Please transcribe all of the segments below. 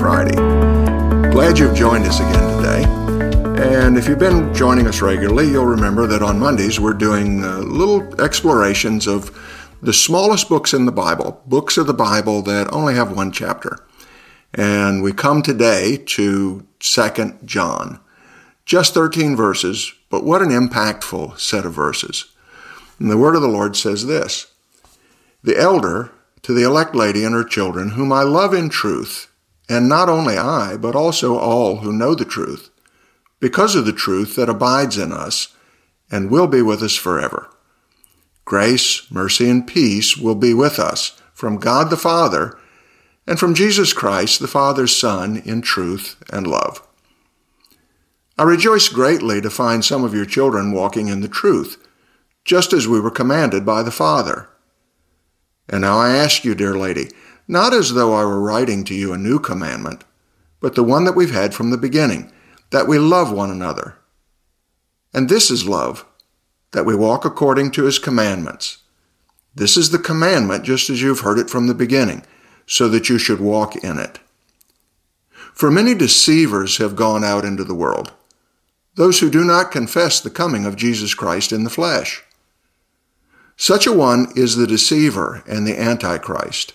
Friday. Glad you've joined us again today. And if you've been joining us regularly, you'll remember that on Mondays we're doing uh, little explorations of the smallest books in the Bible, books of the Bible that only have one chapter. And we come today to 2 John. Just 13 verses, but what an impactful set of verses. And the word of the Lord says this The elder to the elect lady and her children, whom I love in truth, and not only I, but also all who know the truth, because of the truth that abides in us and will be with us forever. Grace, mercy, and peace will be with us from God the Father and from Jesus Christ, the Father's Son, in truth and love. I rejoice greatly to find some of your children walking in the truth, just as we were commanded by the Father. And now I ask you, dear lady, not as though I were writing to you a new commandment, but the one that we've had from the beginning, that we love one another. And this is love, that we walk according to his commandments. This is the commandment just as you've heard it from the beginning, so that you should walk in it. For many deceivers have gone out into the world, those who do not confess the coming of Jesus Christ in the flesh. Such a one is the deceiver and the antichrist.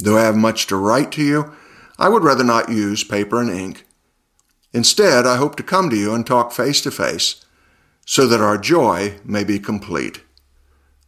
Though I have much to write to you, I would rather not use paper and ink. Instead, I hope to come to you and talk face to face, so that our joy may be complete.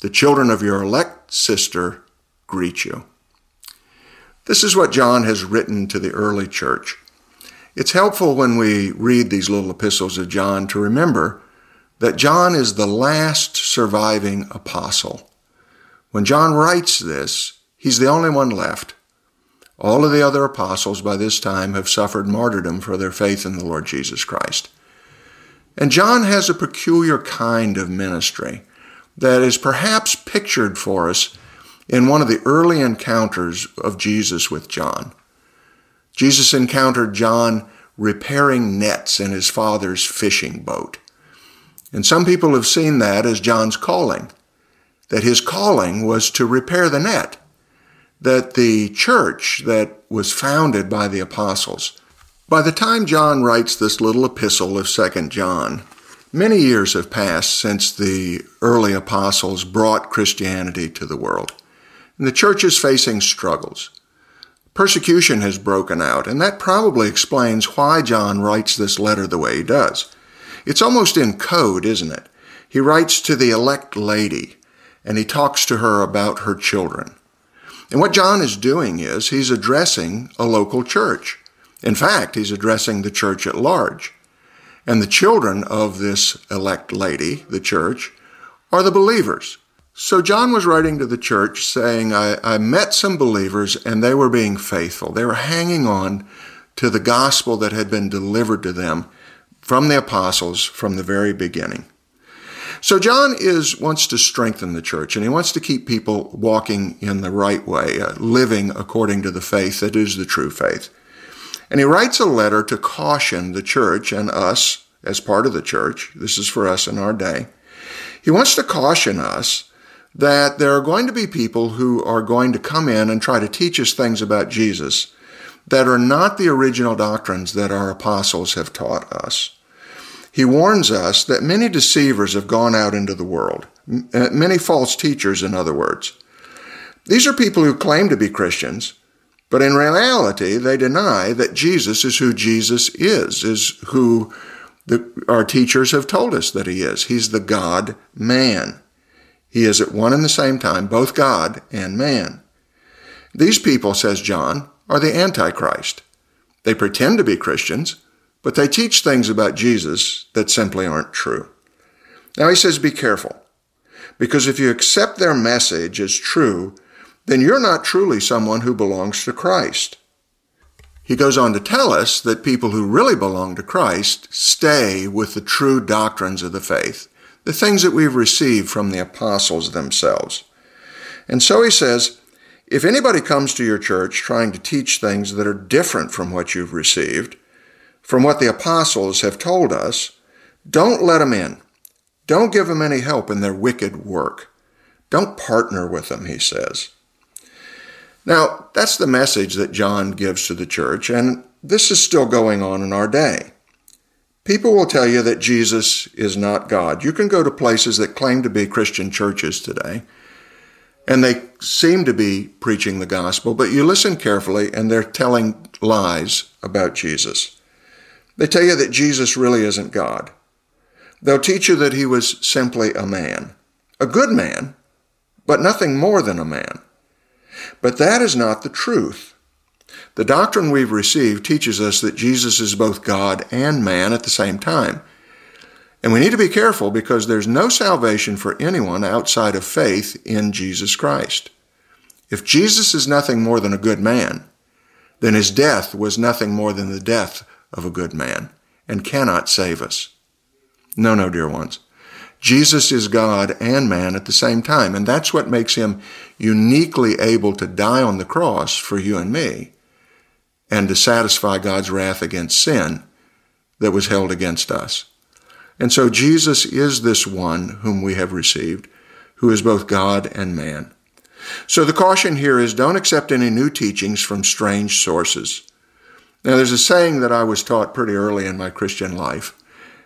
The children of your elect sister greet you. This is what John has written to the early church. It's helpful when we read these little epistles of John to remember that John is the last surviving apostle. When John writes this, he's the only one left. All of the other apostles by this time have suffered martyrdom for their faith in the Lord Jesus Christ. And John has a peculiar kind of ministry that is perhaps pictured for us in one of the early encounters of Jesus with John. Jesus encountered John repairing nets in his father's fishing boat. And some people have seen that as John's calling, that his calling was to repair the net, that the church that was founded by the apostles. By the time John writes this little epistle of 2nd John, many years have passed since the early apostles brought Christianity to the world. And the church is facing struggles. Persecution has broken out, and that probably explains why John writes this letter the way he does. It's almost in code, isn't it? He writes to the elect lady and he talks to her about her children. And what John is doing is he's addressing a local church. In fact, he's addressing the church at large. And the children of this elect lady, the church, are the believers. So John was writing to the church saying, I, I met some believers and they were being faithful. They were hanging on to the gospel that had been delivered to them from the apostles from the very beginning. So John is wants to strengthen the church and he wants to keep people walking in the right way, uh, living according to the faith that is the true faith. And he writes a letter to caution the church and us as part of the church. This is for us in our day. He wants to caution us that there are going to be people who are going to come in and try to teach us things about Jesus that are not the original doctrines that our apostles have taught us. He warns us that many deceivers have gone out into the world, uh, many false teachers, in other words. These are people who claim to be Christians, but in reality, they deny that Jesus is who Jesus is, is who the, our teachers have told us that he is. He's the God man. He is at one and the same time both God and man. These people, says John, are the Antichrist. They pretend to be Christians, but they teach things about Jesus that simply aren't true. Now he says, be careful, because if you accept their message as true, then you're not truly someone who belongs to Christ. He goes on to tell us that people who really belong to Christ stay with the true doctrines of the faith, the things that we've received from the apostles themselves. And so he says, if anybody comes to your church trying to teach things that are different from what you've received, from what the apostles have told us, don't let them in. Don't give them any help in their wicked work. Don't partner with them, he says. Now, that's the message that John gives to the church, and this is still going on in our day. People will tell you that Jesus is not God. You can go to places that claim to be Christian churches today, and they seem to be preaching the gospel, but you listen carefully and they're telling lies about Jesus. They tell you that Jesus really isn't God. They'll teach you that he was simply a man, a good man, but nothing more than a man. But that is not the truth. The doctrine we've received teaches us that Jesus is both God and man at the same time. And we need to be careful because there's no salvation for anyone outside of faith in Jesus Christ. If Jesus is nothing more than a good man, then his death was nothing more than the death of a good man and cannot save us. No, no, dear ones. Jesus is God and man at the same time, and that's what makes him uniquely able to die on the cross for you and me and to satisfy God's wrath against sin that was held against us. And so Jesus is this one whom we have received, who is both God and man. So the caution here is don't accept any new teachings from strange sources. Now, there's a saying that I was taught pretty early in my Christian life,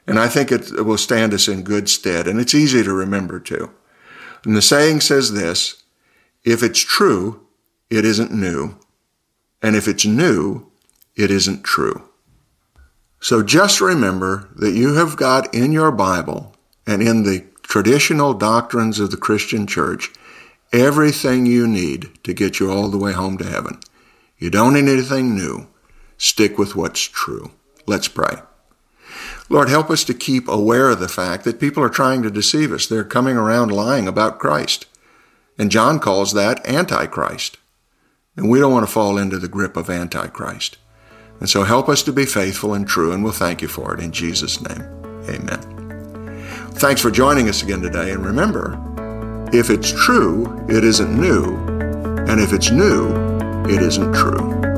and I think it will stand us in good stead, and it's easy to remember too. And the saying says this if it's true, it isn't new, and if it's new, it isn't true. So just remember that you have got in your Bible and in the traditional doctrines of the Christian church everything you need to get you all the way home to heaven. You don't need anything new. Stick with what's true. Let's pray. Lord, help us to keep aware of the fact that people are trying to deceive us. They're coming around lying about Christ. And John calls that Antichrist. And we don't want to fall into the grip of Antichrist. And so help us to be faithful and true, and we'll thank you for it in Jesus' name. Amen. Thanks for joining us again today. And remember, if it's true, it isn't new. And if it's new, it isn't true.